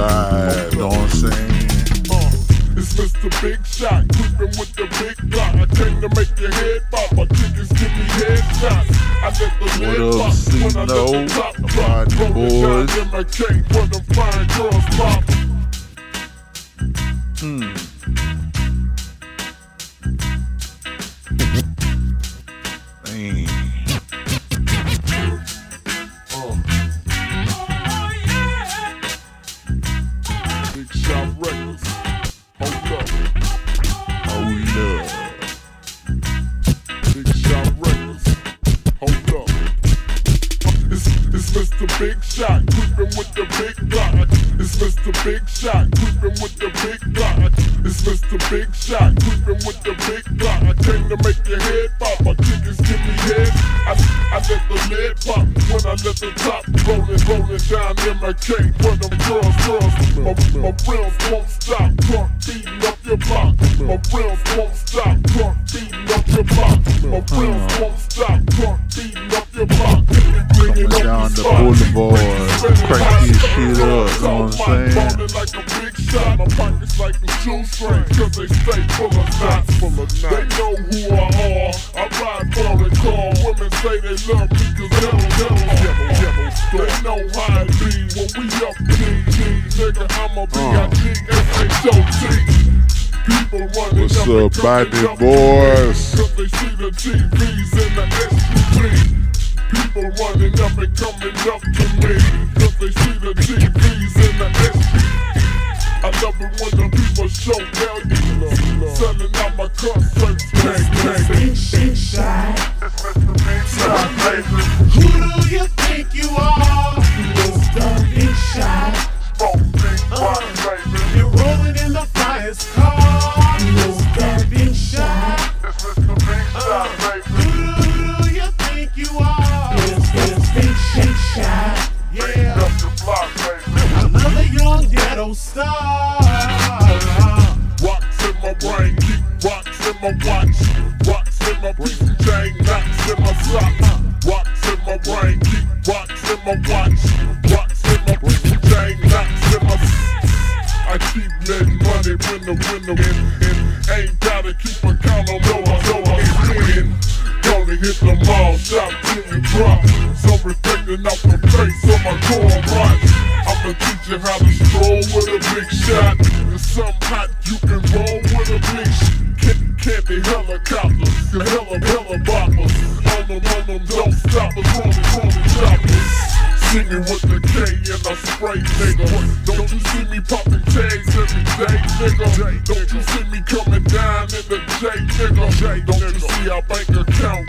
live dancing. Uh, it's Mr. Big Shot, creeping with the big block. I tend to make your head pop, but niggas give me. I let the lid pop when I let the top in my when fine girls pop. Hmm. Shot records. Hold up. Hold up. Big shot records. Hold up. It's, it's Mr. Big Shot, creeping with the big block. It's Mr. Big Shot, creeping with the big block. It's Mr. Big Shot, creeping with the big block. I came to make your head pop. My chickens give me head. I, I let the lid pop when I let the top rolling, rolling down in my cake. Where them girls, girls, my, my rims won't stop. Drunk beating up your block. My rims won't stop. Drunk beating up your block. My rims uh-huh. won't stop. Drunk beating up your block. Up down the boulevard, crank this shit up, you know what I'm saying? Like a big shot. My pockets like a shoestring. Cause they stay full of knots. Full of knots. They know who I are. I ride foreign car. Women say they love me cause What's up up, body boys? Cause they see the TVs in the SUV. People running up and coming up to me. Cause they see the TVs in the SUV. I love it when the people show value. Selling out my concerts. Bang, bang. Big, big shot. It's Mr. Big Shot, baby. Who do you think you are? Mr. Big Shot. Star. Rocks in my brain, keep rocks in my watch. Rocks in my of chain, knocks in my sock. Rocks in my brain, keep rocks in my watch. Rocks in my of chain, knocks in my I keep letting money win the winner and, and ain't gotta keep a count on no I know I win. Gonna hit the mall, shop till you drop. So reflecting off the face I'ma teach you how to stroll with a big shot. There's some hot you can roll with a big sh- can- Candy helicopters, the hella hella boppers. On them, on them, don't stop us, rolling, rolling choppers. See me with the K and I spray, nigga. Don't you see me popping tags every day, nigga? Don't you see me coming down in the J, nigga? Don't you see our bank account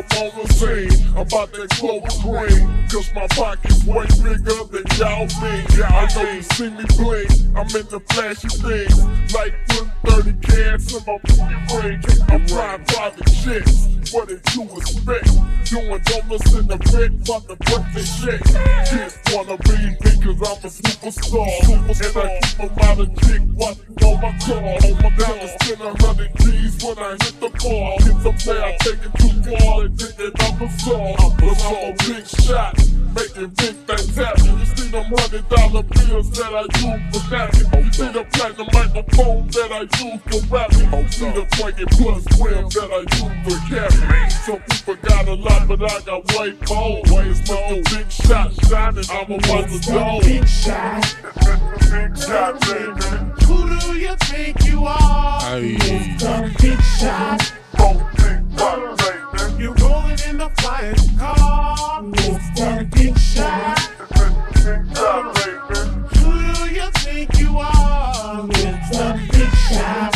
up on the scene, I'm about to explode the green. Cause my pocket's way bigger than y'all mean. I know you see me blink, I'm in the flashy things. Like put 30 cans in my booty ring. I'm flying private jets, what did you expect? Doing donuts in the bed, about the shit. Kids wanna be cause I'm a superstar. And I keep them out of chick, watching on my car. On my down a hundred G's when I hit the bar. Hit the player, taking too far and thinking I'm a star. I'm a big shot, making big things happen. You see them hundred dollar bills that I use for napping. You see the platinum microphone that I use for rapping. You see the 20 plus rims that I use for capping. Some people got a lot, but I got way more. Ways more big shot shining. I'm a to go. Mr. Big Shot. Big shot, baby. Who do you think you are? Hey. Big Shot. Big rock, baby. You're rolling in the finest car. Mr. Big Shot. Who do you think you are? Mr. Big Shot.